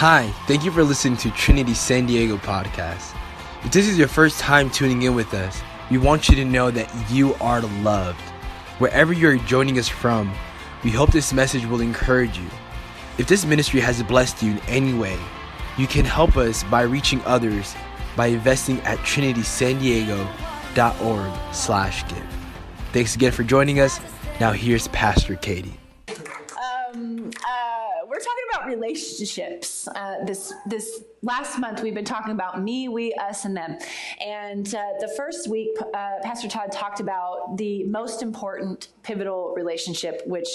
Hi, thank you for listening to Trinity San Diego podcast. If this is your first time tuning in with us, we want you to know that you are loved. Wherever you're joining us from, we hope this message will encourage you. If this ministry has blessed you in any way, you can help us by reaching others by investing at trinitysandiego.org slash give. Thanks again for joining us. Now here's Pastor Katie. We're talking about relationships. Uh, this this last month we've been talking about me, we, us, and them. And uh, the first week, uh, Pastor Todd talked about the most important pivotal relationship, which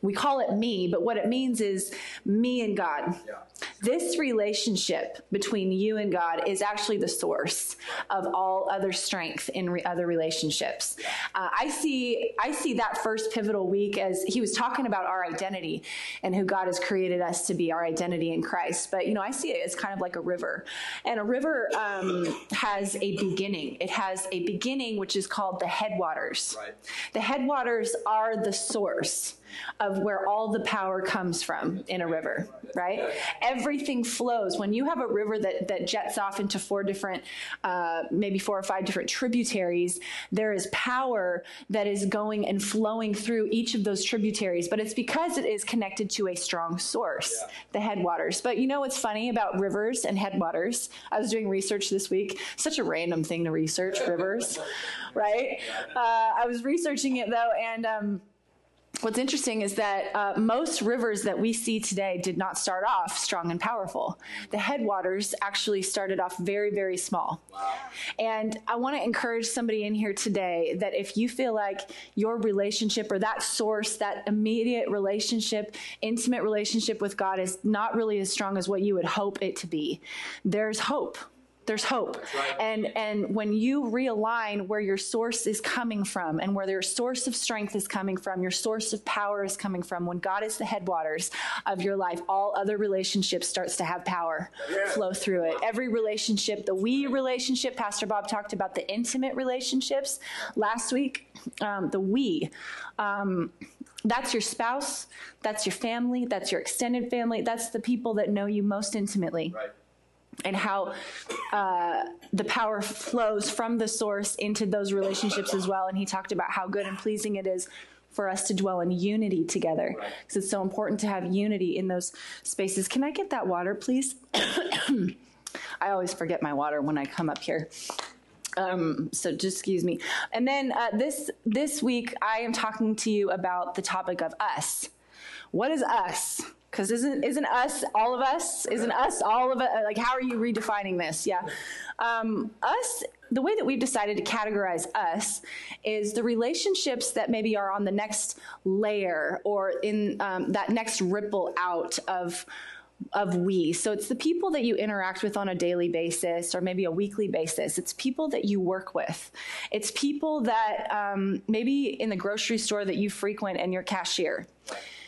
we call it me, but what it means is me and God. Yeah. This relationship between you and God is actually the source of all other strength in re- other relationships. Uh, I see I see that first pivotal week as he was talking about our identity and who God has created us to be, our identity in Christ. But you know, I see it as kind of like a river, and a river um, has a beginning. It has a beginning which is called the headwaters. Right. The headwaters are the source of where all the power comes from in a river, right? Everything flows. When you have a river that, that jets off into four different, uh, maybe four or five different tributaries, there is power that is going and flowing through each of those tributaries, but it's because it is connected to a strong source, yeah. the headwaters. But you know what's funny about rivers and headwaters? I was doing research this week, such a random thing to research, rivers, right? Uh, I was researching it though, and um, what's interesting is that uh, most rivers that we see today did not start off strong and powerful. The headwaters actually started off very, very small. Wow. And I want to encourage somebody in here today that if you feel like your relationship or that source, that immediate relationship, intimate relationship with God is not really as strong as what you would hope it to be, there's hope there's hope. Right. And and when you realign where your source is coming from and where your source of strength is coming from, your source of power is coming from, when God is the headwaters of your life, all other relationships starts to have power yeah. flow through it. Every relationship, the we relationship, Pastor Bob talked about the intimate relationships last week. Um, the we. Um, that's your spouse, that's your family, that's your extended family, that's the people that know you most intimately. Right and how uh, the power flows from the source into those relationships as well. And he talked about how good and pleasing it is for us to dwell in unity together because it's so important to have unity in those spaces. Can I get that water, please? I always forget my water when I come up here. Um, so just excuse me. And then uh, this this week, I am talking to you about the topic of us. What is us? Because isn't isn't us all of us isn't us all of it like how are you redefining this yeah um, us the way that we've decided to categorize us is the relationships that maybe are on the next layer or in um, that next ripple out of of we. So it's the people that you interact with on a daily basis or maybe a weekly basis. It's people that you work with. It's people that um, maybe in the grocery store that you frequent and you're cashier.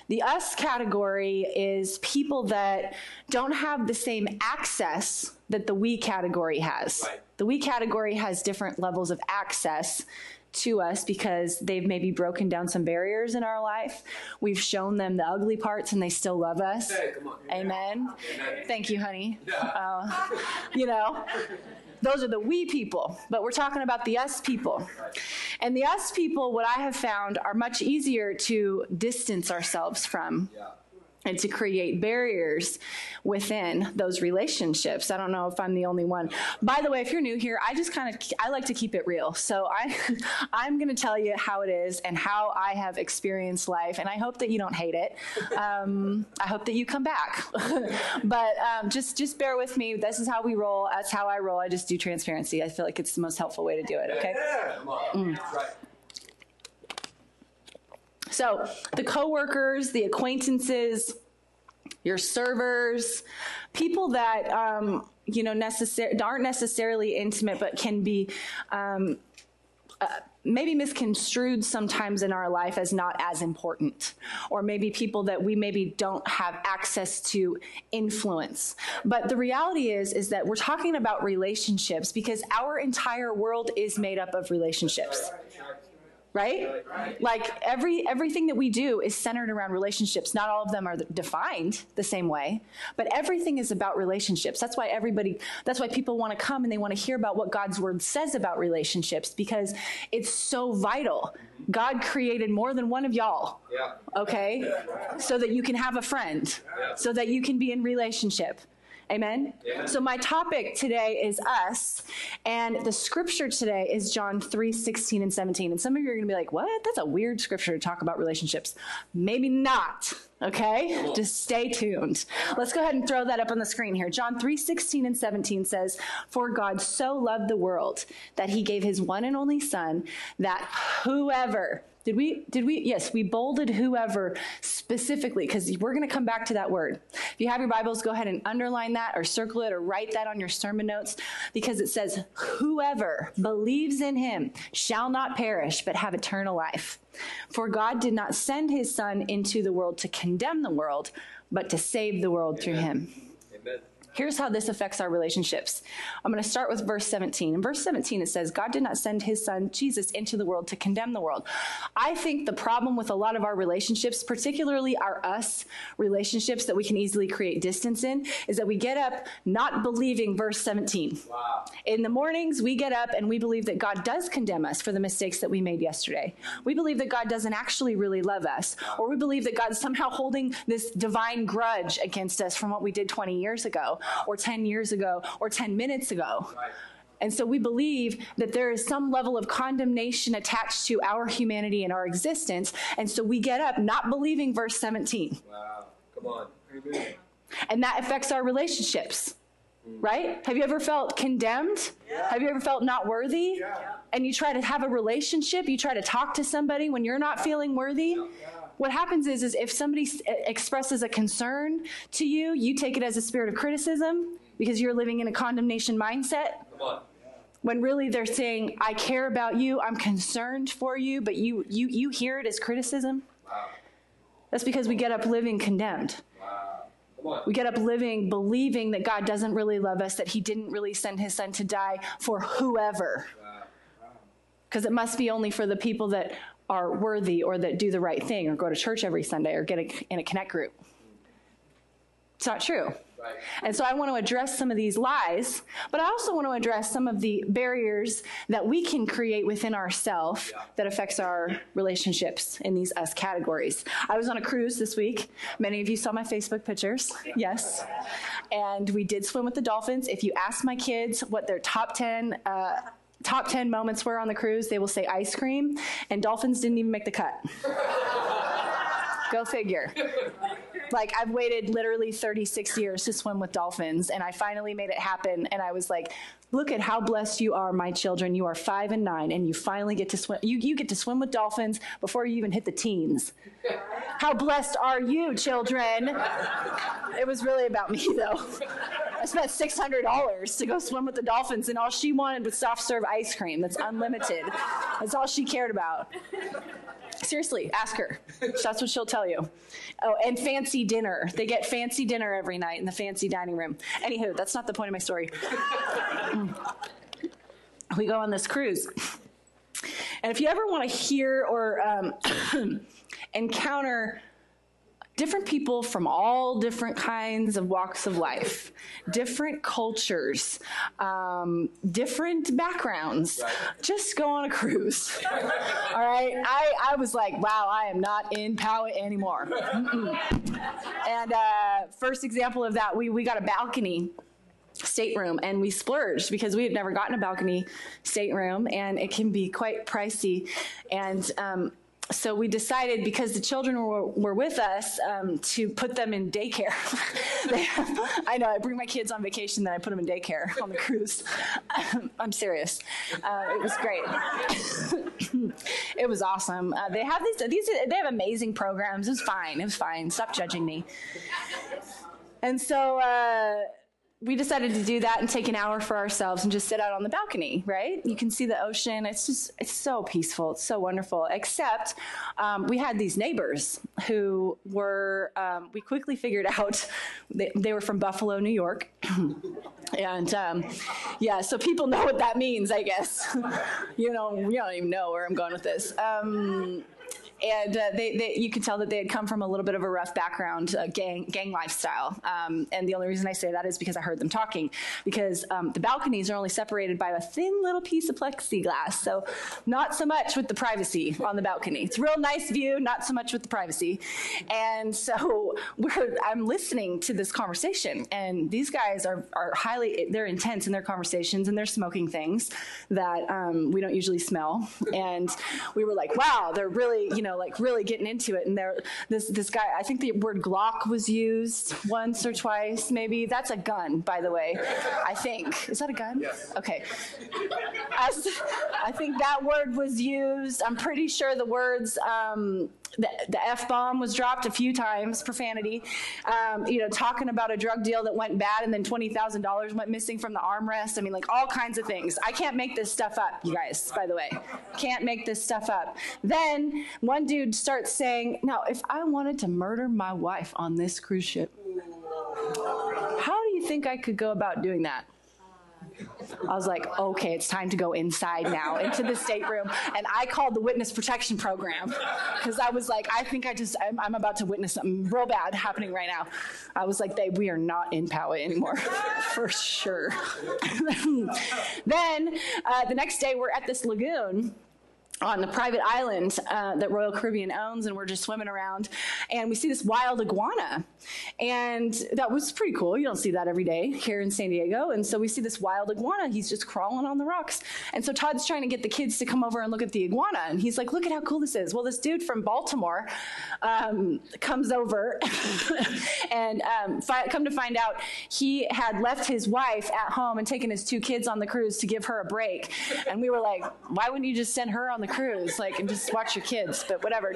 The us category is people that don't have the same access that the we category has. Right. The we category has different levels of access to us because they've maybe broken down some barriers in our life. We've shown them the ugly parts and they still love us. Hey, Amen. Amen. Thank you, honey. Yeah. Uh, you know, those are the we people, but we're talking about the us people. And the us people, what I have found, are much easier to distance ourselves from. Yeah and to create barriers within those relationships. I don't know if I'm the only one. By the way, if you're new here, I just kind of I like to keep it real. So I I'm going to tell you how it is and how I have experienced life, and I hope that you don't hate it. Um, I hope that you come back. but um, just just bear with me. This is how we roll. That's how I roll. I just do transparency. I feel like it's the most helpful way to do it. Okay. Mm. So the coworkers, the acquaintances, your servers, people that um, you know necessar- aren't necessarily intimate, but can be. Um, uh, maybe misconstrued sometimes in our life as not as important or maybe people that we maybe don't have access to influence but the reality is is that we're talking about relationships because our entire world is made up of relationships right? Like every everything that we do is centered around relationships. Not all of them are defined the same way, but everything is about relationships. That's why everybody that's why people want to come and they want to hear about what God's word says about relationships because it's so vital. God created more than one of y'all. Yeah. Okay? So that you can have a friend. So that you can be in relationship. Amen? Amen. So my topic today is us, and the scripture today is John 3, 16 and 17. And some of you are going to be like, what? That's a weird scripture to talk about relationships. Maybe not. Okay? Just stay tuned. Let's go ahead and throw that up on the screen here. John 3, 16 and 17 says, For God so loved the world that he gave his one and only son that whoever did we, did we, yes, we bolded whoever specifically, because we're going to come back to that word. If you have your Bibles, go ahead and underline that or circle it or write that on your sermon notes, because it says, whoever believes in him shall not perish, but have eternal life. For God did not send his son into the world to condemn the world, but to save the world through him. Amen. Here's how this affects our relationships. I'm going to start with verse 17. In verse 17, it says, God did not send his son, Jesus, into the world to condemn the world. I think the problem with a lot of our relationships, particularly our us relationships that we can easily create distance in, is that we get up not believing verse 17. Wow. In the mornings, we get up and we believe that God does condemn us for the mistakes that we made yesterday. We believe that God doesn't actually really love us, or we believe that God's somehow holding this divine grudge against us from what we did 20 years ago, or 10 years ago, or 10 minutes ago. Right. And so we believe that there is some level of condemnation attached to our humanity and our existence. And so we get up not believing verse 17. Wow. Come on. Amen. And that affects our relationships. Right? Have you ever felt condemned? Have you ever felt not worthy? And you try to have a relationship, you try to talk to somebody when you're not feeling worthy? What happens is, is if somebody s- expresses a concern to you, you take it as a spirit of criticism because you're living in a condemnation mindset Come on. when really they're saying i care about you i'm concerned for you but you you you hear it as criticism Wow. that's because we get up living condemned Wow. Come on. we get up living believing that god doesn't really love us that he didn't really send his son to die for whoever Wow. because it must be only for the people that are worthy or that do the right thing or go to church every sunday or get a, in a connect group it's not true Right. and so I want to address some of these lies, but I also want to address some of the barriers that we can create within ourselves that affects our relationships in these us categories. I was on a cruise this week. Many of you saw my Facebook pictures. Yes. And we did swim with the dolphins. If you ask my kids what their top 10 uh, top 10 moments were on the cruise, they will say ice cream and dolphins didn't even make the cut. Go figure. Like I've waited literally 36 years to swim with dolphins and I finally made it happen and I was like, look at how blessed you are, my children. You are 5 and 9 and you finally get to swim you you get to swim with dolphins before you even hit the teens. How blessed are you, children? It was really about me though. I spent $600 to go swim with the dolphins and all she wanted was soft serve ice cream that's unlimited. That's all she cared about. Seriously, ask her. That's what she'll tell you. Oh, and fancy dinner. They get fancy dinner every night in the fancy dining room. Anywho, that's not the point of my story. We go on this cruise. And if you ever want to hear or um, encounter different people from all different kinds of walks of life, different cultures, um, different backgrounds. Just go on a cruise. all right. I, I was like, wow, I am not in Poway anymore. Mm-mm. And uh, first example of that, we, we got a balcony stateroom and we splurged because we had never gotten a balcony stateroom and it can be quite pricey and um, so we decided because the children were, were with us um, to put them in daycare. They- I know I bring my kids on vacation, then I put them in daycare on the cruise. I'm serious. Uh, it was great. it was awesome. Uh, they have these, these. They have amazing programs. It was fine. It was fine. Stop judging me. And so uh, we decided to do that and take an hour for ourselves and just sit out on the balcony, right? You can see the ocean. It's just, it's so peaceful. It's so wonderful. Except um, we had these neighbors who were, um, we quickly figured out they, they were from Buffalo, New York. And um, yeah, so people know what that means, I guess. you know, you don't even know where I'm going with this. And uh, they, they, you can tell that they had come from a little bit of a rough background, uh, gang gang lifestyle. Um, and the only reason I say that is because I heard them talking. Because um, the balconies are only separated by a thin little piece of plexiglass, so not so much with the privacy on the balcony. It's a real nice view, not so much with the privacy. And so I'm listening to this conversation, and these guys are are highly they're intense in their conversations, and they're smoking things that um, we don't usually smell. And we were like, wow, they're really you know know, like really getting into it. And there, this this guy, I think the word Glock was used once or twice, maybe. That's a gun, by the way. I think is that a gun? Yes. Okay. As, I think that word was used. I'm pretty sure the words um, the, the F bomb was dropped a few times, profanity. Um, you know, talking about a drug deal that went bad and then $20,000 went missing from the armrest. I mean, like all kinds of things. I can't make this stuff up, you guys, by the way. Can't make this stuff up. Then one dude starts saying, Now, if I wanted to murder my wife on this cruise ship, how do you think I could go about doing that? I was like, okay, it's time to go inside now into the stateroom. And I called the witness protection program because I was like, I think I just, I'm, I'm, about to witness something real bad happening right now. I was like, they, we are not in Poway anymore, for sure. then uh, the next day, we're at this lagoon on the private island uh, that Royal Caribbean owns, and we're just swimming around, and we see this wild iguana, and that was pretty cool. You don't see that every day here in San Diego, and so we see this wild iguana. He's just crawling on the rocks, and so Todd's trying to get the kids to come over and look at the iguana, and he's like, "Look at how cool this is." Well, this dude from Baltimore um, comes over, and um, fi- come to find out, he had left his wife at home and taken his two kids on the cruise to give her a break, and we were like, "Why wouldn't you just send her on the the cruise, like, and just watch your kids, but whatever.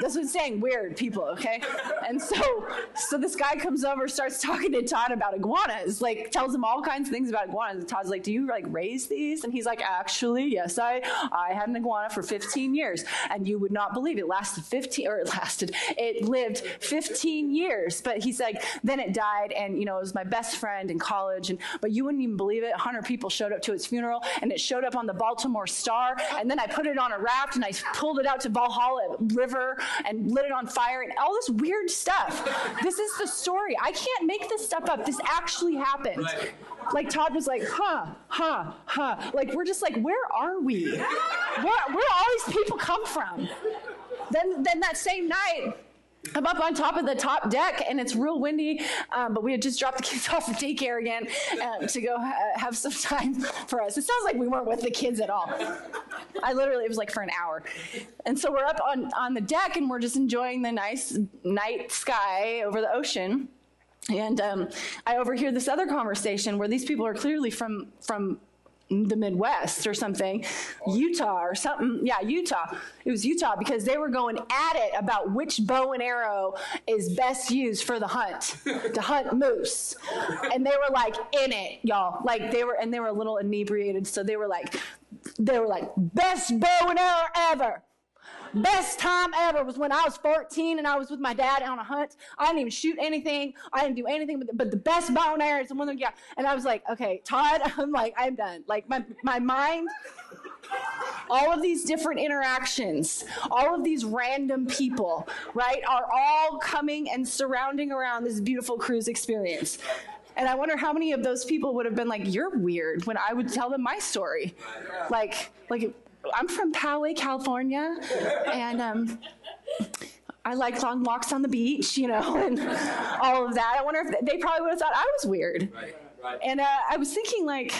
That's what I'm saying, weird people, okay? And so, so this guy comes over, starts talking to Todd about iguanas, like tells him all kinds of things about iguanas. And Todd's like, "Do you like raise these?" And he's like, "Actually, yes, I I had an iguana for 15 years, and you would not believe it lasted 15 or it lasted, it lived 15 years. But he's like, then it died, and you know, it was my best friend in college, and but you wouldn't even believe it. 100 people showed up to its funeral, and it showed up on the Baltimore Star, and then I put it on a raft and I pulled it out to Valhalla River and lit it on fire and all this weird stuff. This is the story. I can't make this stuff up. This actually happened. Right. Like Todd was like, huh, huh, huh. Like we're just like, where are we? Where, where all these people come from? Then, then that same night, I'm up on top of the top deck and it's real windy, um, but we had just dropped the kids off at daycare again uh, to go ha- have some time for us. It sounds like we weren't with the kids at all. I literally, it was like for an hour. And so we're up on, on the deck and we're just enjoying the nice night sky over the ocean. And um, I overhear this other conversation where these people are clearly from, from the Midwest or something, Utah or something. Yeah, Utah. It was Utah because they were going at it about which bow and arrow is best used for the hunt, to hunt moose. And they were like in it, y'all. Like they were, and they were a little inebriated. So they were like, they were like, best bow and arrow ever. Best time ever was when I was 14 and I was with my dad on a hunt. I didn't even shoot anything. I didn't do anything, but the, but the best bow and arrow is the one that got. And I was like, okay, Todd, I'm like, I'm done. Like my, my mind, all of these different interactions, all of these random people, right, are all coming and surrounding around this beautiful cruise experience. And I wonder how many of those people would have been like, "You're weird," when I would tell them my story. Like, like I'm from Poway, California, and um, I like long walks on the beach, you know, and all of that. I wonder if they probably would have thought I was weird. Right, right. And uh, I was thinking, like,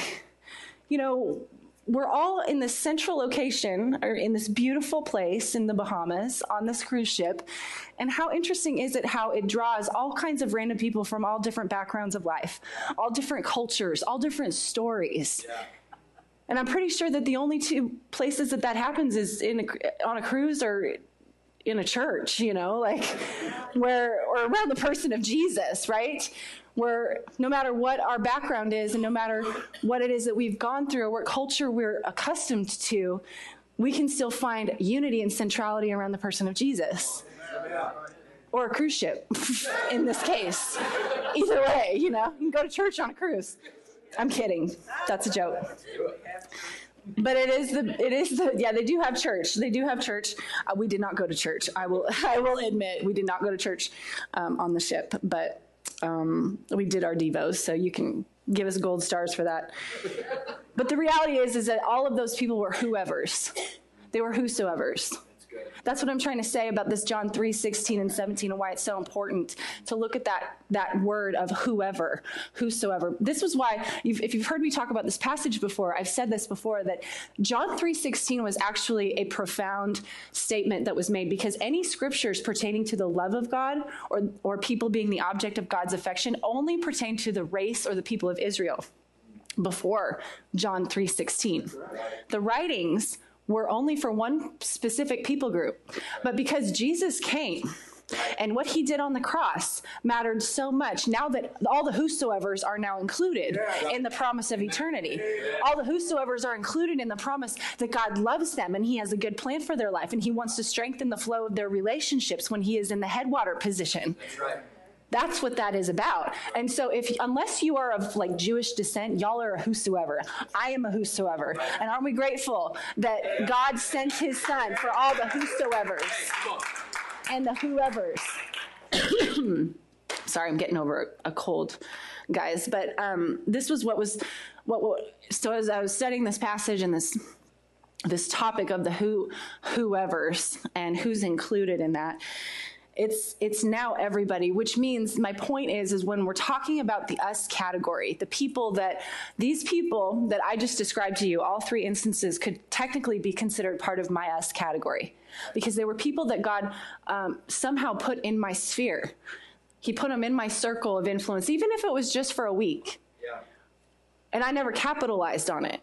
you know, we're all in this central location or in this beautiful place in the Bahamas on this cruise ship. And how interesting is it how it draws all kinds of random people from all different backgrounds of life, all different cultures, all different stories. Yeah. And I'm pretty sure that the only two places that that happens is in a, on a cruise or in a church, you know, like where, or around the person of Jesus, right? Where no matter what our background is and no matter what it is that we've gone through or what culture we're accustomed to, we can still find unity and centrality around the person of Jesus. or a cruise ship in this case. Either way, you know, you can go to church on a cruise. I'm kidding. That's a joke. But it is the it is the yeah they do have church they do have church. Uh, we did not go to church. I will I will admit we did not go to church um, on the ship, but um, we did our devos. So you can give us gold stars for that. But the reality is is that all of those people were whoever's. They were whosoever's. That's what I'm trying to say about this John 3, 16 and 17 and why it's so important to look at that, that word of whoever, whosoever. This was why, you've, if you've heard me talk about this passage before, I've said this before, that John 3, 16 was actually a profound statement that was made because any scriptures pertaining to the love of God or, or people being the object of God's affection only pertain to the race or the people of Israel before John 3:16. The writings were only for one specific people group. But because Jesus came and what he did on the cross mattered so much, now that all the whosoevers are now included in the promise of eternity, all the whosoevers are included in the promise that God loves them and he has a good plan for their life and he wants to strengthen the flow of their relationships when he is in the headwater position. That's what that is about. And so if unless you are of like Jewish descent, y'all are a whosoever. I am a whosoever. And aren't we grateful that God sent his son for all the whosoevers and the whoever's? Sorry, I'm getting over a cold, guys. But um, this was what was what, what so as I was studying this passage and this this topic of the who whoever's and who's included in that it's it's now everybody which means my point is is when we're talking about the us category the people that these people that i just described to you all three instances could technically be considered part of my us category. Because they were people that god um, somehow put in my sphere. He put them in my circle of influence even if it was just for a week. Yeah. and i never capitalized on it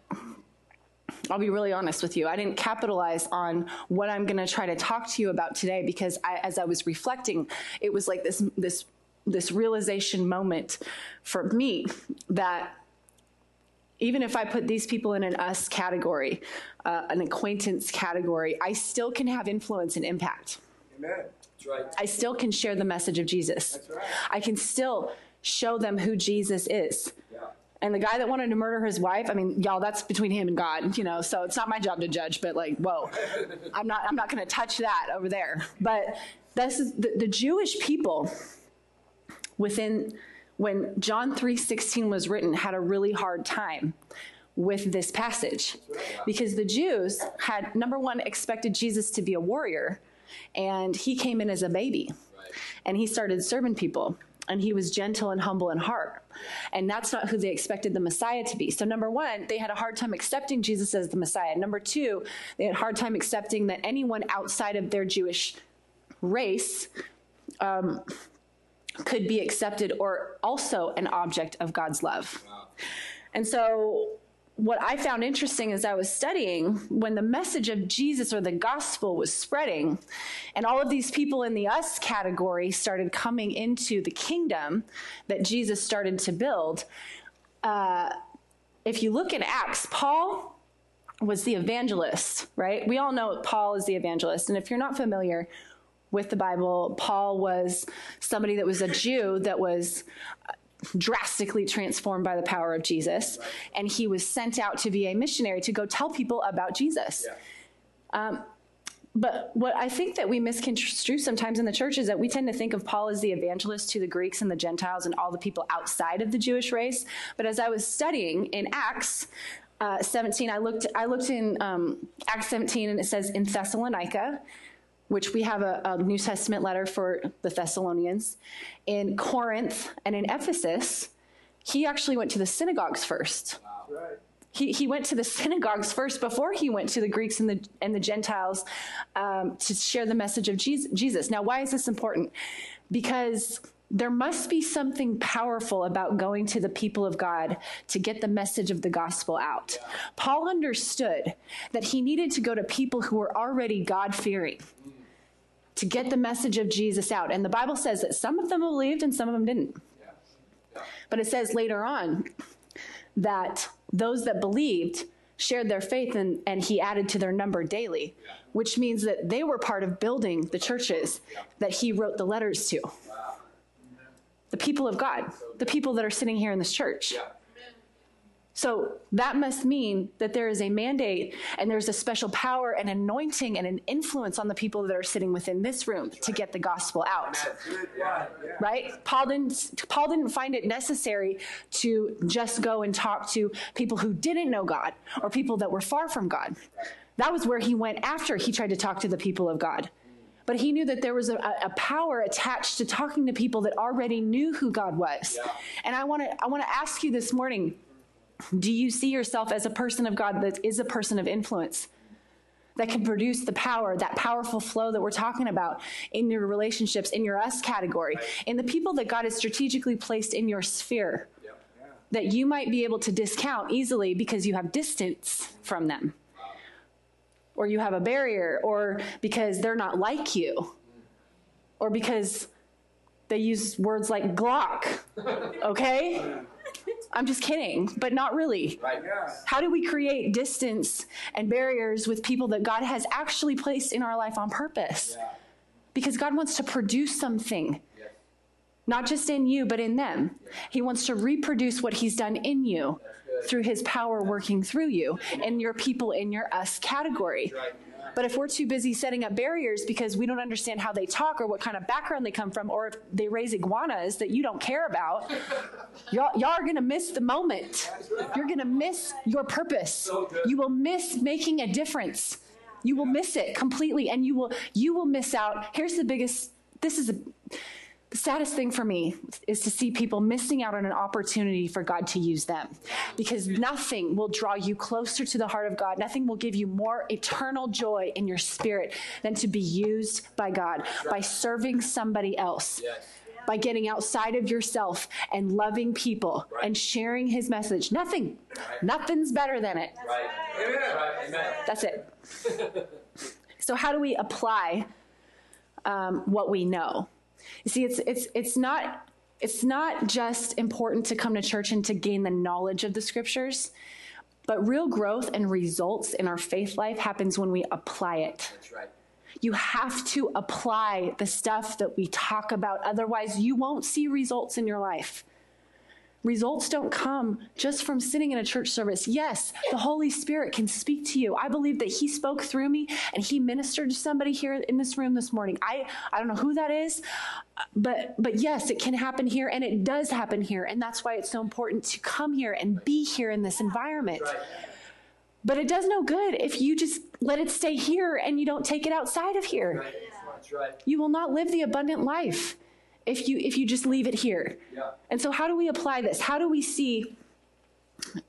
I'll be really honest with you. I didn't capitalize on what I'm going to try to talk to you about today because I, as I was reflecting, it was like this this this realization moment for me that even if I put these people in an us category, uh, an acquaintance category, I still can have influence and impact. Amen. That's right. I still can share the message of Jesus. That's right. I can still show them who Jesus is. And the guy that wanted to murder his wife, I mean, y'all, that's between him and God, you know. So it's not my job to judge, but like, whoa, I'm not, I'm not going to touch that over there. But this is the, the Jewish people within when John 3:16 was written had a really hard time with this passage because the Jews had number one expected Jesus to be a warrior and he came in as a baby and he started serving people and he was gentle and humble in heart. And that's not who they expected the messiah to be. So number one they had a hard time accepting jesus as the messiah. Number two they had a hard time accepting that anyone outside of their jewish race um, could be accepted or also an object of god's love. And so what I found interesting as I was studying, when the message of Jesus or the gospel was spreading, and all of these people in the us category started coming into the kingdom that Jesus started to build, uh, if you look in Acts, Paul was the evangelist, right? We all know Paul is the evangelist. And if you're not familiar with the Bible, Paul was somebody that was a Jew that was drastically transformed by the power of Jesus. And he was sent out to be a missionary to go tell people about Jesus. Um, but what I think that we misconstrue sometimes in the church is that we tend to think of Paul as the evangelist to the Greeks and the Gentiles and all the people outside of the Jewish race. But as I was studying in Acts, uh, 17, I looked. I looked in um, Acts 17, and it says in Thessalonica, which we have a, a, New Testament letter for the Thessalonians. In Corinth and in Ephesus, he actually went to the synagogues first. Right. He, he went to the synagogues first before he went to the Greeks and the, and the Gentiles um, to share the message of Jesus. Now, why is this important? Because there must be something powerful about going to the people of God to get the message of the gospel out. Paul understood that he needed to go to people who were already God fearing to get the message of Jesus out. And the Bible says that some of them believed and some of them didn't. But it says later on that those that believed shared their faith and, and he added to their number daily, which means that they were part of building the churches that he wrote the letters to. The people of God, the people that are sitting here in this church. So that must mean that there is a mandate and there's a special power and anointing and an influence on the people that are sitting within this room to get the gospel out. Right? Paul didn't Paul didn't find it necessary to just go and talk to people who didn't know God or people that were far from God. That was where he went after he tried to talk to the people of God. But he knew that there was a, a power attached to talking to people that already knew who God was. And I want to I want to ask you this morning, do you see yourself as a person of God that is a person of influence? That can produce the power, that powerful flow that we're talking about in your relationships, in your us category, in the people that God has strategically placed in your sphere that you might be able to discount easily because you have distance from them, or you have a barrier, or because they're not like you, or because they use words like Glock, okay? I'm just kidding, but not really. Right. How do we create distance and barriers with people that God has actually placed in our life on purpose? Because God wants to produce something, not just in you, but in them. He wants to reproduce what He's done in you through His power working through you and your people in your us category. But if we're too busy setting up barriers because we don't understand how they talk or what kind of background they come from, or if they raise iguanas that you don't care about, y'all, y'all are going to miss the moment. You're going to miss your purpose. You will miss making a difference. You will miss it completely, and you will you will miss out. Here's the biggest. This is a, the saddest thing for me is to see people missing out on an opportunity for God to use them. Because nothing will draw you closer to the heart of God. Nothing will give you more eternal joy in your spirit than to be used by God, by serving somebody else. By getting outside of yourself and loving people and sharing his message. Nothing. Nothing's better than it. Right. Right. That's it. so, how do we apply um, what we know? You see, it's it's it's not it's not just important to come to church and to gain the knowledge of the scriptures, but real growth and results in our faith life happens when we apply it. That's right. You have to apply the stuff that we talk about, otherwise, you won't see results in your life. Results don't come just from sitting in a church service. Yes, the Holy Spirit can speak to you. I believe that He spoke through me and He ministered to somebody here in this room this morning. I, I don't know who that is, but but yes, it can happen here and it does happen here. And that's why it's so important to come here and be here in this environment. But it does no good if you just let it stay here and you don't take it outside of here. Right. Right. You will not live the abundant life if you if you just leave it here. Yeah. And so how do we apply this? How do we see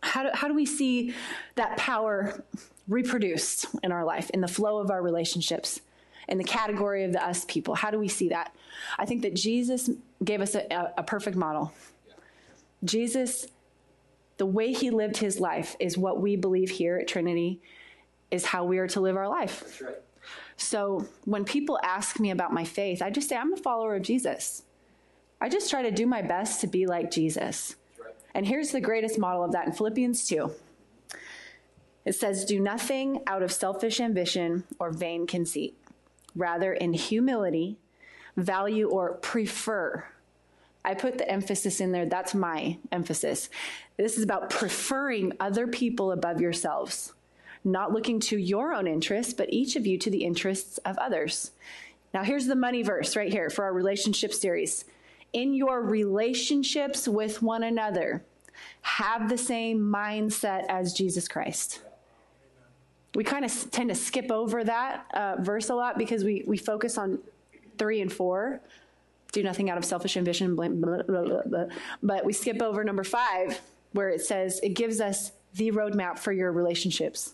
how do, how do we see that power reproduced in our life in the flow of our relationships in the category of the us people how do we see that i think that jesus gave us a, a, a perfect model jesus the way he lived his life is what we believe here at trinity is how we are to live our life That's right. So when people ask me about my faith, I just say, I'm a follower of Jesus. I just try to do my best to be like Jesus. And here's the greatest model of that in Philippians 2. It says, Do nothing out of selfish ambition or vain conceit. Rather, in humility, value or prefer. I put the emphasis in there. That's my emphasis. This is about preferring other people above yourselves not looking to your own interests, but each of you to the interests of others. Now, here's the money verse right here for our relationship series. In your relationships with one another, have the same mindset as Jesus Christ. We kind of tend to skip over that uh, verse a lot because we, we focus on three and four. Do nothing out of selfish ambition, blah, blah, blah, but we skip over number five, where it says it gives us the roadmap for your relationships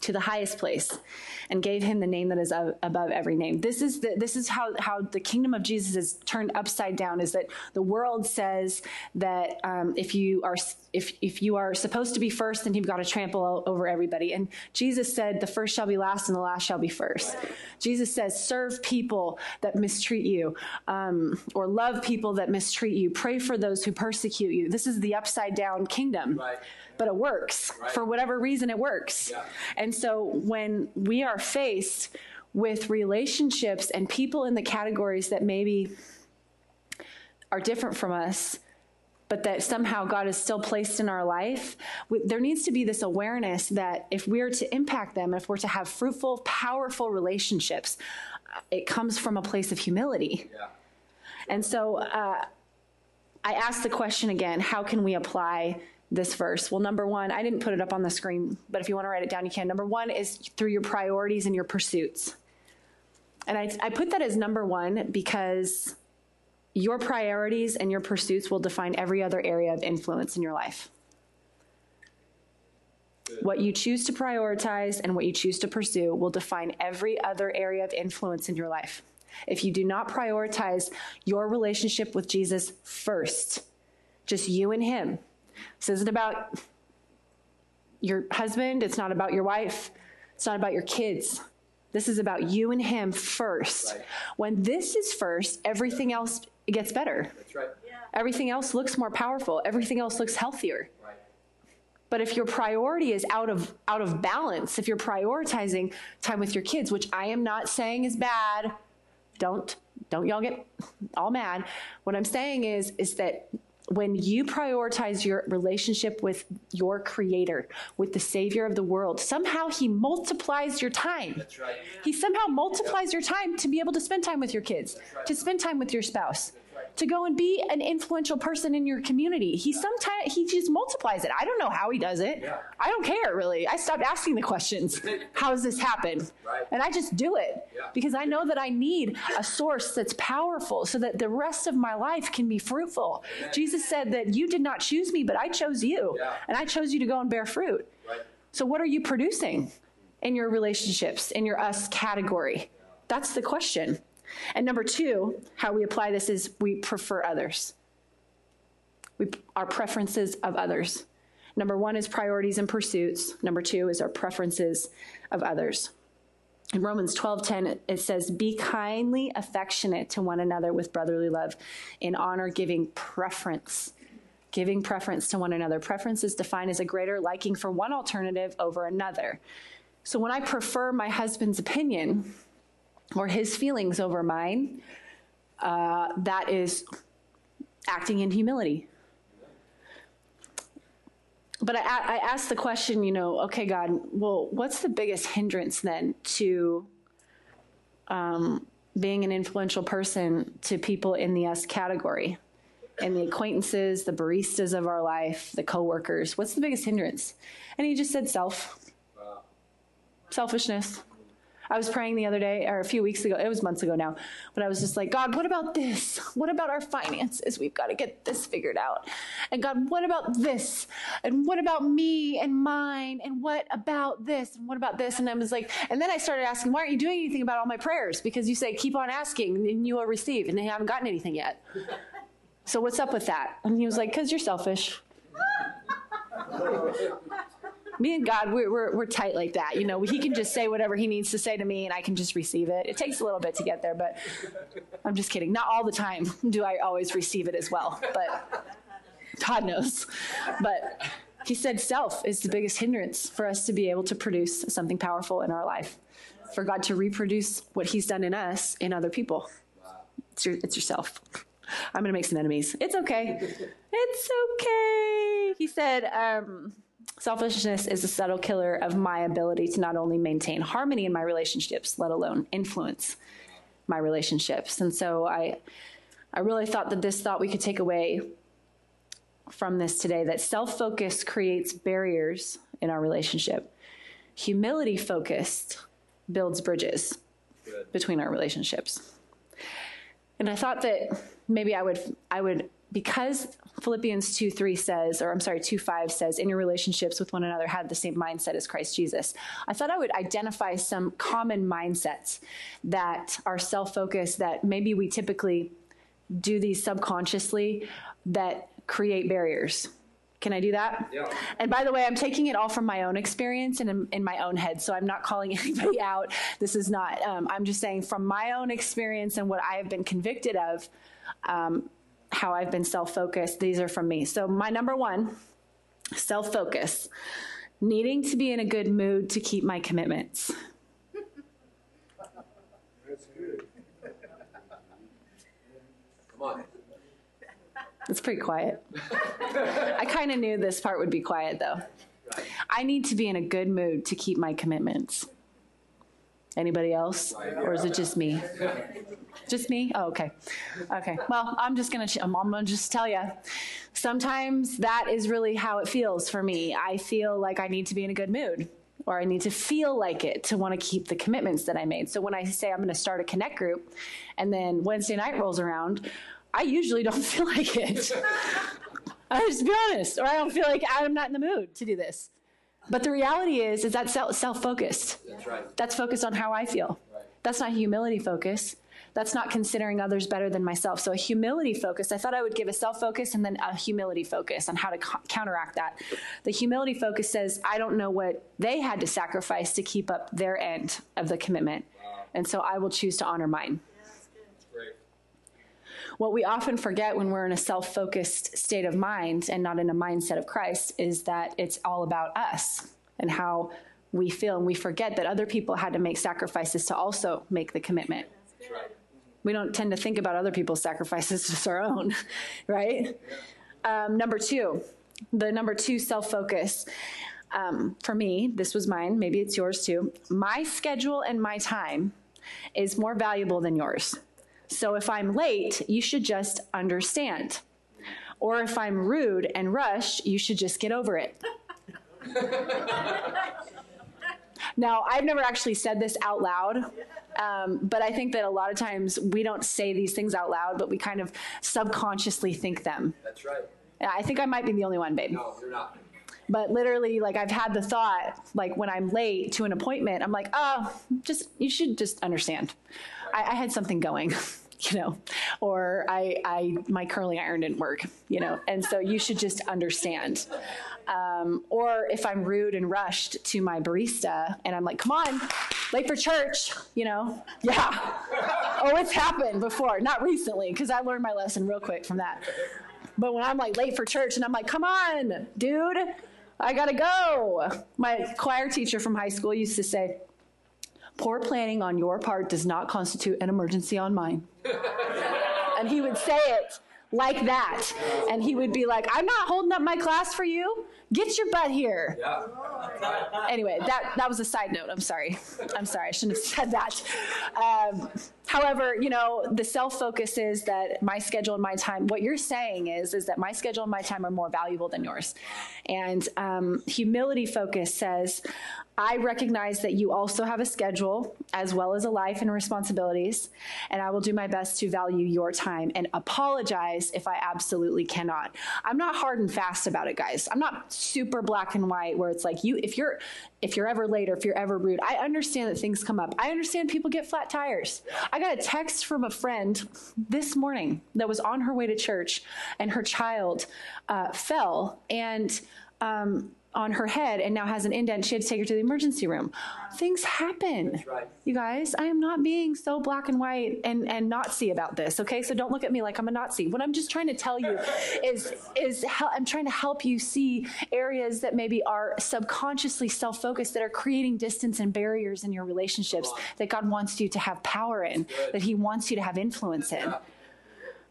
to the highest place and gave him the name that is above every name. This is the, this is how, how the kingdom of Jesus is turned upside down is that the world says that um, if you are if if you are supposed to be first then you've got to trample over everybody. And Jesus said the first shall be last and the last shall be first. Jesus says serve people that mistreat you um, or love people that mistreat you. Pray for those who persecute you. This is the upside down kingdom. Right but it works. Right. For whatever reason, it works. Yeah. And so when we are faced with relationships and people in the categories that maybe are different from us, but that somehow God is still placed in our life, we, there needs to be this awareness that if we're to impact them, if we're to have fruitful, powerful relationships, it comes from a place of humility. Yeah. And so uh, I ask the question again how can we apply this verse? Well, number one, I didn't put it up on the screen, but if you want to write it down, you can. Number one is through your priorities and your pursuits. And I, I put that as number one because your priorities and your pursuits will define every other area of influence in your life. What you choose to prioritize and what you choose to pursue will define every other area of influence in your life. If you do not prioritize your relationship with Jesus first, just you and Him, this isn't about your husband, it's not about your wife, it's not about your kids. This is about you and him first. Right. When this is first, everything else gets better. That's right. Yeah. Everything else looks more powerful. Everything else looks healthier. Right. But if your priority is out of out of balance, if you're prioritizing time with your kids, which I am not saying is bad, don't don't y'all get all mad. What I'm saying is is that when you prioritize your relationship with your creator, with the savior of the world, somehow he multiplies your time. That's right. He somehow multiplies your time to be able to spend time with your kids, right. to spend time with your spouse to go and be an influential person in your community. He sometimes he just multiplies it. I don't know how he does it. Yeah. I don't care really. I stopped asking the questions. how does this happen? Right. And I just do it yeah. because I know that I need a source that's powerful so that the rest of my life can be fruitful. Amen. Jesus said that you did not choose me, but I chose you. Yeah. And I chose you to go and bear fruit. Right. So what are you producing in your relationships, in your us category? That's the question. And number two, how we apply this is we prefer others. We, our preferences of others. Number one is priorities and pursuits. Number two is our preferences of others. In Romans 12:10 it says be kindly affectionate to one another with brotherly love in honor giving preference giving preference to one another. Preference is defined as a greater liking for one alternative over another. So when I prefer my husband's opinion, or his feelings over mine, uh, that is acting in humility. But I, I asked the question, you know, okay, God, well, what's the biggest hindrance then to um, being an influential person to people in the us category? and the acquaintances, the baristas of our life, the coworkers. What's the biggest hindrance? And he just said self. Selfishness. I was praying the other day, or a few weeks ago, it was months ago now, but I was just like, God, what about this? What about our finances? We've got to get this figured out. And God, what about this? And what about me and mine? And what about this? And what about this? And I was like, and then I started asking, why aren't you doing anything about all my prayers? Because you say, keep on asking and you will receive, and they haven't gotten anything yet. So what's up with that? And he was like, because you're selfish me and God, we're, we're, we're tight like that. You know, he can just say whatever he needs to say to me and I can just receive it. It takes a little bit to get there, but I'm just kidding. Not all the time do I always receive it as well, but God knows. But he said self is the biggest hindrance for us to be able to produce something powerful in our life, for God to reproduce what he's done in us in other people. It's, your, it's yourself. I'm going to make some enemies. It's okay. It's okay. He said, um, Selfishness is a subtle killer of my ability to not only maintain harmony in my relationships, let alone influence my relationships. And so I, I really thought that this thought we could take away from this today that self focus creates barriers in our relationship. Humility focused builds bridges Good. between our relationships. And I thought that maybe I would I would because Philippians 2 3 says, or I'm sorry, 2 5 says, in your relationships with one another, have the same mindset as Christ Jesus. I thought I would identify some common mindsets that are self focused, that maybe we typically do these subconsciously that create barriers. Can I do that? Yeah. And by the way, I'm taking it all from my own experience and in, in my own head. So I'm not calling anybody out. This is not, um, I'm just saying from my own experience and what I have been convicted of, um, how I've been self focused. These are from me. So, my number one self focus, needing to be in a good mood to keep my commitments. That's good. Come on. It's pretty quiet. I kind of knew this part would be quiet though. I need to be in a good mood to keep my commitments. Anybody else? Or is it just me? Just me? Oh, okay. Okay. Well, I'm just going to, I'm going to just tell you. Sometimes that is really how it feels for me. I feel like I need to be in a good mood or I need to feel like it to want to keep the commitments that I made. So when I say I'm going to start a connect group and then Wednesday night rolls around, I usually don't feel like it. I just be honest, or I don't feel like I'm not in the mood to do this. But the reality is, is that self focused. That's right. That's focused on how I feel. Right. That's not humility focus. That's not considering others better than myself. So a humility focus, I thought I would give a self focus and then a humility focus on how to co- counteract that. The humility focus says, I don't know what they had to sacrifice to keep up their end of the commitment. And so I will choose to honor mine. What we often forget when we're in a self focused state of mind and not in a mindset of Christ is that it's all about us and how we feel. And we forget that other people had to make sacrifices to also make the commitment. We don't tend to think about other people's sacrifices, just our own, right? Um, number two, the number two self focus. Um, for me, this was mine, maybe it's yours too. My schedule and my time is more valuable than yours. So if I'm late, you should just understand. Or if I'm rude and rushed, you should just get over it. now, I've never actually said this out loud, um, but I think that a lot of times we don't say these things out loud, but we kind of subconsciously think them. That's right. I think I might be the only one, babe. No, you're not. But literally, like I've had the thought, like when I'm late to an appointment, I'm like, oh, just you should just understand. I, I had something going, you know, or I, I my curling iron didn't work, you know, and so you should just understand. Um, or if I'm rude and rushed to my barista, and I'm like, come on, late for church, you know, yeah. oh, it's happened before, not recently, because I learned my lesson real quick from that. But when I'm like late for church and I'm like, come on, dude, I gotta go. My choir teacher from high school used to say, poor planning on your part does not constitute an emergency on mine. and he would say it like that. And he would be like, I'm not holding up my class for you. Get your butt here. Yeah. Anyway, that, that was a side note. I'm sorry. I'm sorry. I shouldn't have said that. Um, however, you know, the self focus is that my schedule and my time, what you're saying is, is that my schedule and my time are more valuable than yours. And um, humility focus says, I recognize that you also have a schedule as well as a life and responsibilities, and I will do my best to value your time and apologize if I absolutely cannot. I'm not hard and fast about it, guys. I'm not super black and white where it's like you if you're if you're ever late or if you're ever rude. I understand that things come up. I understand people get flat tires. I got a text from a friend this morning that was on her way to church, and her child uh, fell and. Um, on her head and now has an indent. She had to take her to the emergency room. Things happen. right. You guys, I am not being so black and white and, and Nazi about this, okay? So don't look at me like I'm a Nazi. What I'm just trying to tell you is, is hel- I'm trying to help you see areas that maybe are subconsciously self focused that are creating distance and barriers in your relationships that God wants you to have power in, that He wants you to have influence in.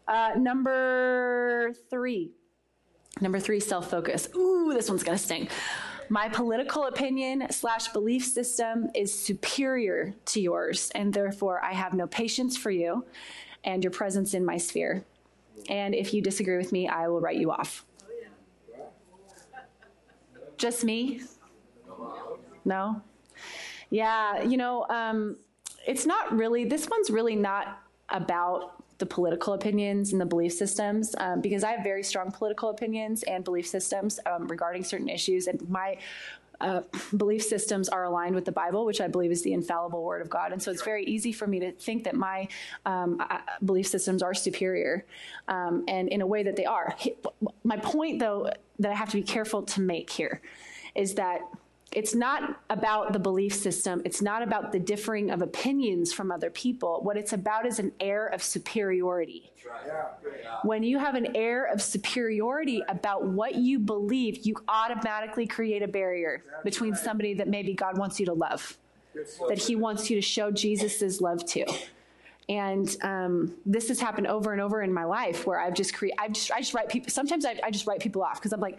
Uh, number three. Number three, self focus. Ooh, this one's gonna sting. My political opinion slash belief system is superior to yours, and therefore I have no patience for you and your presence in my sphere. And if you disagree with me, I will write you off. Just me? No? Yeah, you know, um, it's not really, this one's really not about the political opinions and the belief systems um, because I have very strong political opinions and belief systems um, regarding certain issues, and my uh, belief systems are aligned with the Bible, which I believe is the infallible Word of God. And so it's very easy for me to think that my um, belief systems are superior, um, and in a way that they are. My point, though, that I have to be careful to make here is that it's not about the belief system. It's not about the differing of opinions from other people. What it's about is an air of superiority. When you have an air of superiority about what you believe, you automatically create a barrier between somebody that maybe God wants you to love, that He wants you to show Jesus' love to. And um, this has happened over and over in my life where I've just create, I've just, I just write people. Sometimes I, I just write people off because I'm like,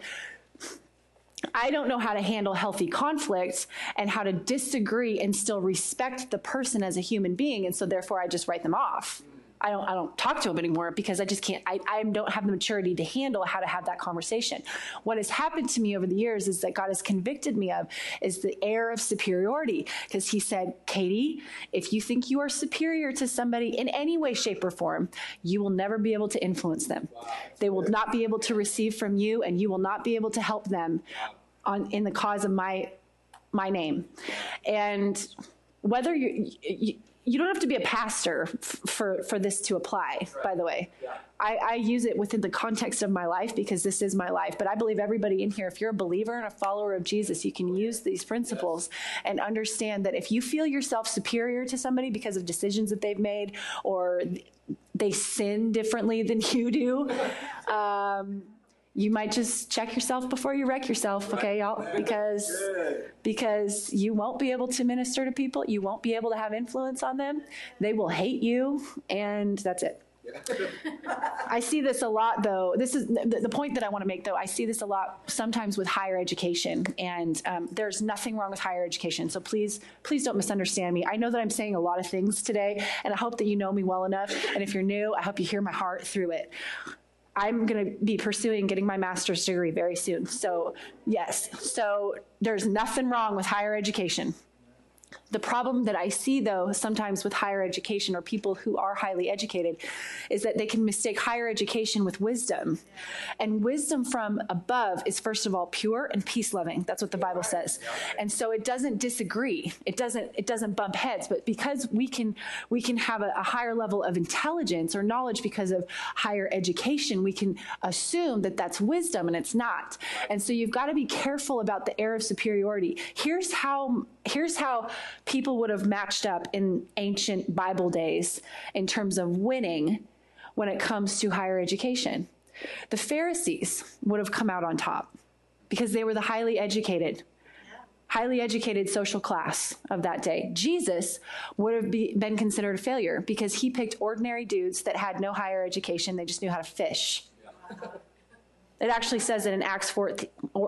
I don't know how to handle healthy conflicts and how to disagree and still respect the person as a human being. And so therefore I just write them off. I don't, I don't talk to them anymore because I just can't, I, I don't have the maturity to handle how to have that conversation. What has happened to me over the years is that God has convicted me of is the air of superiority. Because he said, Katie, if you think you are superior to somebody in any way, shape, or form, you will never be able to influence them. They will not be able to receive from you and you will not be able to help them on in the cause of my my name. And whether you, you you don't have to be a pastor f- for for this to apply right. by the way yeah. I, I, use it within the context of my life because this is my life but i believe everybody in here if you're a believer and a follower of jesus you can use these principles yes. and understand that if you feel yourself superior to somebody because of decisions that they've made or they sin differently than you do um, you might just check yourself before you wreck yourself okay y'all because because you won't be able to minister to people you won't be able to have influence on them they will hate you and that's it I see this a lot, though. This is the, the, point that I want to make, though. I see this a lot sometimes with higher education, and um, there's nothing wrong with higher education. So please, please don't misunderstand me. I know that I'm saying a lot of things today, and I hope that you know me well enough. And if you're new, I hope you hear my heart through it. I'm going to be pursuing getting my master's degree very soon. So, yes. So, there's nothing wrong with higher education. The problem that I see, though, sometimes with higher education or people who are highly educated, is that they can mistake higher education with wisdom. And wisdom from above is, first of all, pure and peace loving. That's what the Bible says. And so it doesn't disagree. It doesn't. It doesn't bump heads. But because we can, we can have a, a higher level of intelligence or knowledge because of higher education, we can assume that that's wisdom, and it's not. And so you've got to be careful about the air of superiority. Here's how. Here's how people would have matched up in ancient Bible days in terms of winning when it comes to higher education. The Pharisees would have come out on top because they were the highly educated, highly educated social class of that day. Jesus would have be, been considered a failure because he picked ordinary dudes that had no higher education, they just knew how to fish. It actually says it in Acts 4,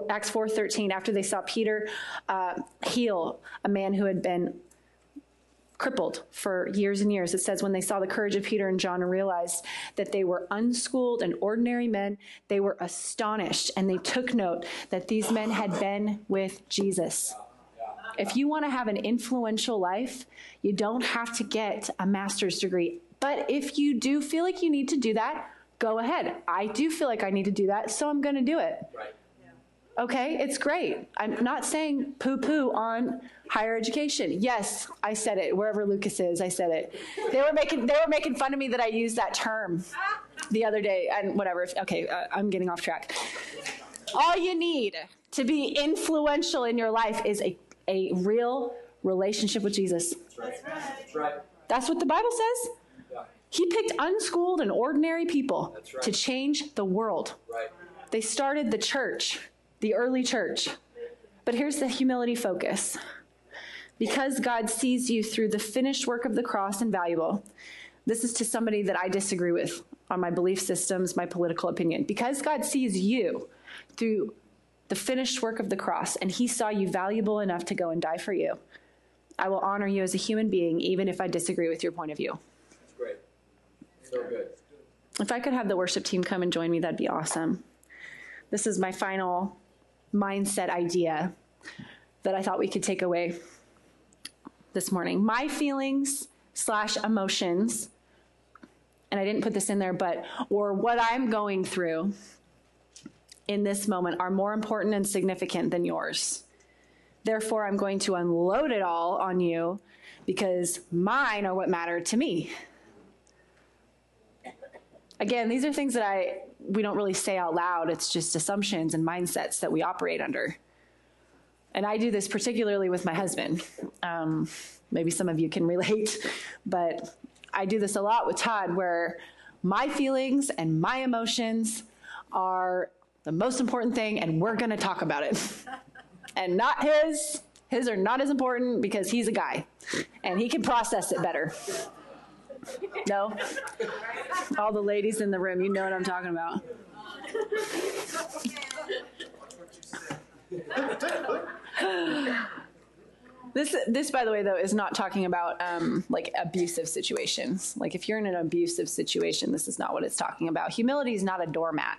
Acts 4.13, after they saw Peter uh, heal a man who had been crippled for years and years. It says when they saw the courage of Peter and John and realized that they were unschooled and ordinary men, they were astonished and they took note that these men had been with Jesus. If you want to have an influential life, you don't have to get a master's degree. But if you do feel like you need to do that, go ahead. I do feel like I need to do that, so I'm going to do it. Right. Okay, it's great. I'm not saying poo poo on higher education. Yes, I said it. Wherever Lucas is, I said it. They were making they were making fun of me that I used that term the other day and whatever. Okay, uh, I'm getting off track. All you need to be influential in your life is a a real relationship with Jesus. That's right. That's right. That's what the Bible says. He picked unschooled and ordinary people right. to change the world. Right. They started the church, the early church. But here's the humility focus. Because God sees you through the finished work of the cross and valuable, this is to somebody that I disagree with on my belief systems, my political opinion. Because God sees you through the finished work of the cross and he saw you valuable enough to go and die for you, I will honor you as a human being, even if I disagree with your point of view. Good. If I could have the worship team come and join me, that'd be awesome. This is my final mindset idea that I thought we could take away this morning. My feelings slash emotions and I didn't put this in there, but, or what I'm going through in this moment are more important and significant than yours. Therefore, I'm going to unload it all on you because mine are what matter to me. Again, these are things that I we don't really say out loud. It's just assumptions and mindsets that we operate under. And I do this particularly with my husband. Um, maybe some of you can relate, but I do this a lot with Todd where my feelings and my emotions are the most important thing, and we're going to talk about it. and not his. His are not as important because he's a guy and he can process it better. No? All the ladies in the room, you know what I'm talking about. This, this, by the way, though, is not talking about um, like abusive situations. Like if you're in an abusive situation, this is not what it's talking about. Humility is not a doormat.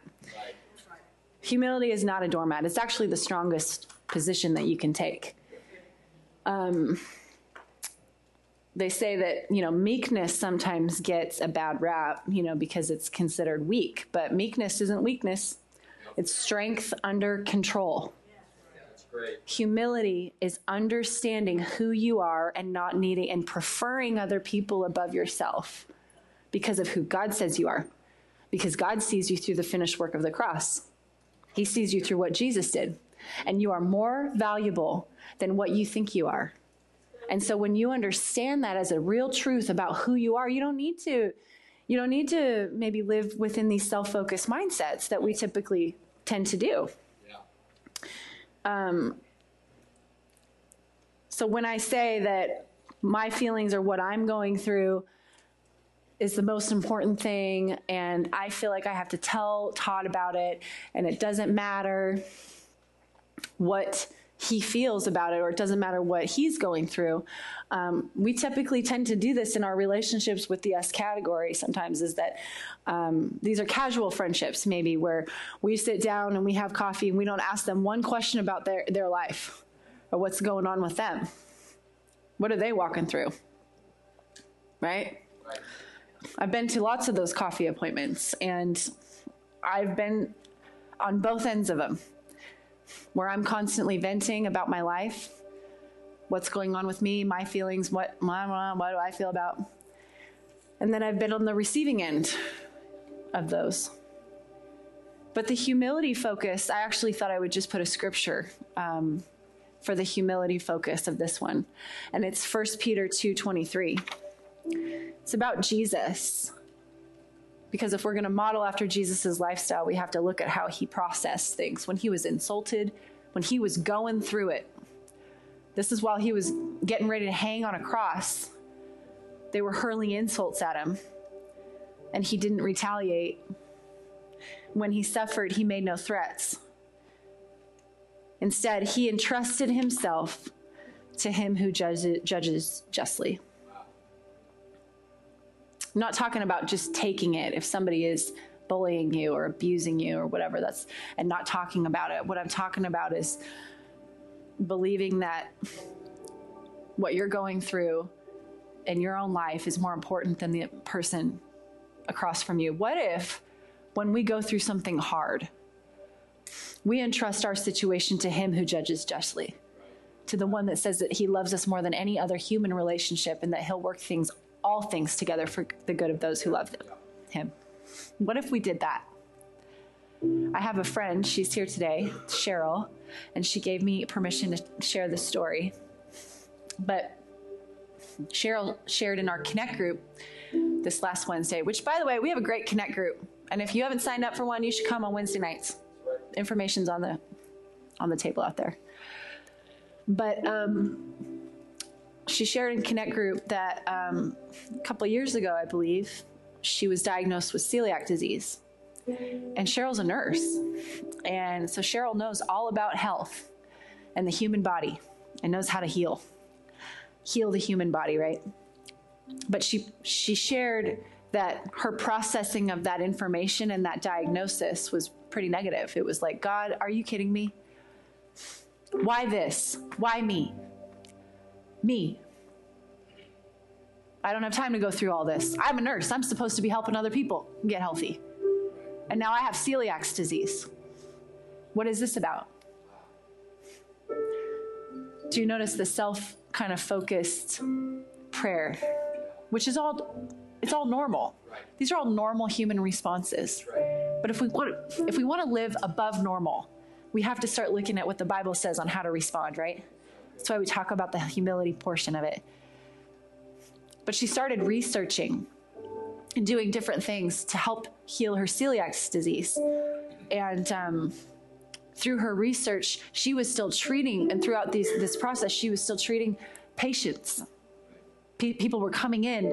Humility is not a doormat. It's actually the strongest position that you can take. Um, they say that you know meekness sometimes gets a bad rap, you know, because it's considered weak. But meekness isn't weakness; it's strength under control. Humility is understanding who you are and not needing and preferring other people above yourself because of who God says you are. Because God sees you through the finished work of the cross. He sees you through what Jesus did. And you are more valuable than what you think you are. And so when you understand that as a real truth about who you are, you don't need to you don't need to maybe live within these self-focused mindsets that we typically tend to do. Yeah. Um, so when I say that my feelings or what I'm going through is the most important thing, and I feel like I have to tell Todd about it, and it doesn't matter what he feels about it, or it doesn't matter what he's going through. Um, we typically tend to do this in our relationships with the S category sometimes, is that um, these are casual friendships, maybe, where we sit down and we have coffee and we don't ask them one question about their, their life or what's going on with them. What are they walking through? Right? right. I've been to lots of those coffee appointments and I've been on both ends of them where I'm constantly venting about my life, what's going on with me, my feelings, what, what do I feel about. And then I've been on the receiving end of those. But the humility focus, I actually thought I would just put a scripture um, for the humility focus of this one. And it's 1 Peter 2:23. It's about Jesus. Because if we're going to model after Jesus' lifestyle, we have to look at how he processed things when he was insulted, when he was going through it. This is while he was getting ready to hang on a cross. They were hurling insults at him, and he didn't retaliate. When he suffered, he made no threats. Instead, he entrusted himself to him who judges, judges justly. I'm not talking about just taking it if somebody is bullying you or abusing you or whatever that's and not talking about it. What I'm talking about is believing that what you're going through in your own life is more important than the person across from you. What if when we go through something hard, we entrust our situation to him who judges justly? To the one that says that he loves us more than any other human relationship and that he'll work things all things together for the good of those who love him. What if we did that? I have a friend, she's here today, Cheryl, and she gave me permission to share this story. But Cheryl shared in our Connect group this last Wednesday, which, by the way, we have a great Connect group. And if you haven't signed up for one, you should come on Wednesday nights. Information's on the on the table out there. But um, she shared in Connect Group that um, a couple years ago, I believe, she was diagnosed with celiac disease. And Cheryl's a nurse. And so Cheryl knows all about health and the human body and knows how to heal. Heal the human body, right? But she she shared that her processing of that information and that diagnosis was pretty negative. It was like, God, are you kidding me? Why this? Why me? Me. I don't have time to go through all this. I'm a nurse. I'm supposed to be helping other people get healthy. And now I have celiac disease. What is this about? Do you notice the self kind of focused prayer, which is all it's all normal. These are all normal human responses. But if we want if we want to live above normal, we have to start looking at what the Bible says on how to respond, right? That's why we talk about the humility portion of it. But she started researching and doing different things to help heal her celiac disease. And um, through her research, she was still treating, and throughout these, this process, she was still treating patients. Pe- people were coming in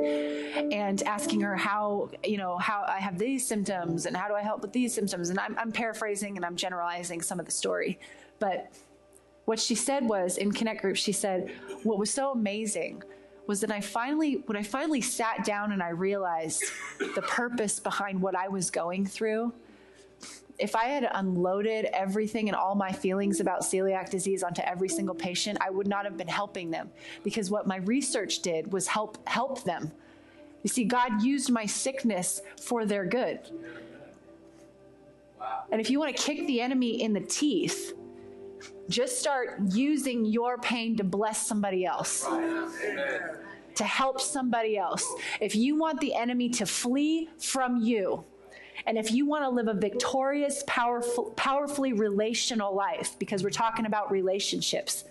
and asking her how, you know, how I have these symptoms and how do I help with these symptoms. And I'm, I'm paraphrasing and I'm generalizing some of the story. But what she said was in Connect Group, she said, what was so amazing was that I finally, when I finally sat down and I realized the purpose behind what I was going through, if I had unloaded everything and all my feelings about celiac disease onto every single patient, I would not have been helping them because what my research did was help help them. You see, God used my sickness for their good. And if you want to kick the enemy in the teeth, just start using your pain to bless somebody else. To help somebody else. If you want the enemy to flee from you, and if you want to live a victorious, powerful, powerfully relational life, because we're talking about relationships,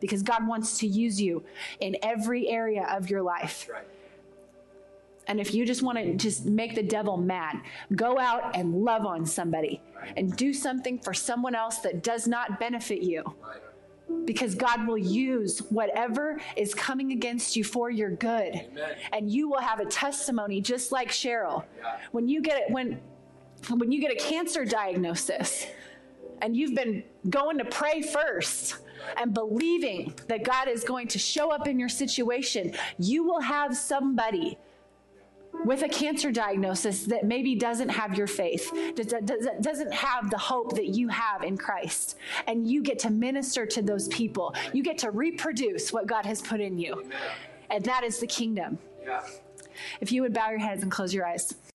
because God wants to use you in every area of your life. Right. And if you just want to just make the devil mad, go out and love on somebody and do something for someone else that does not benefit you. Because God will use whatever is coming against you for your good. Amen. And you will have a testimony just like Cheryl. When you get it when when you get a cancer diagnosis and you've been going to pray first and believing that God is going to show up in your situation, you will have somebody with a cancer diagnosis that maybe doesn't have your faith, doesn't have the hope that you have in Christ. And you get to minister to those people. You get to reproduce what God has put in you. And that is the kingdom. Yeah. If you would bow your heads and close your eyes.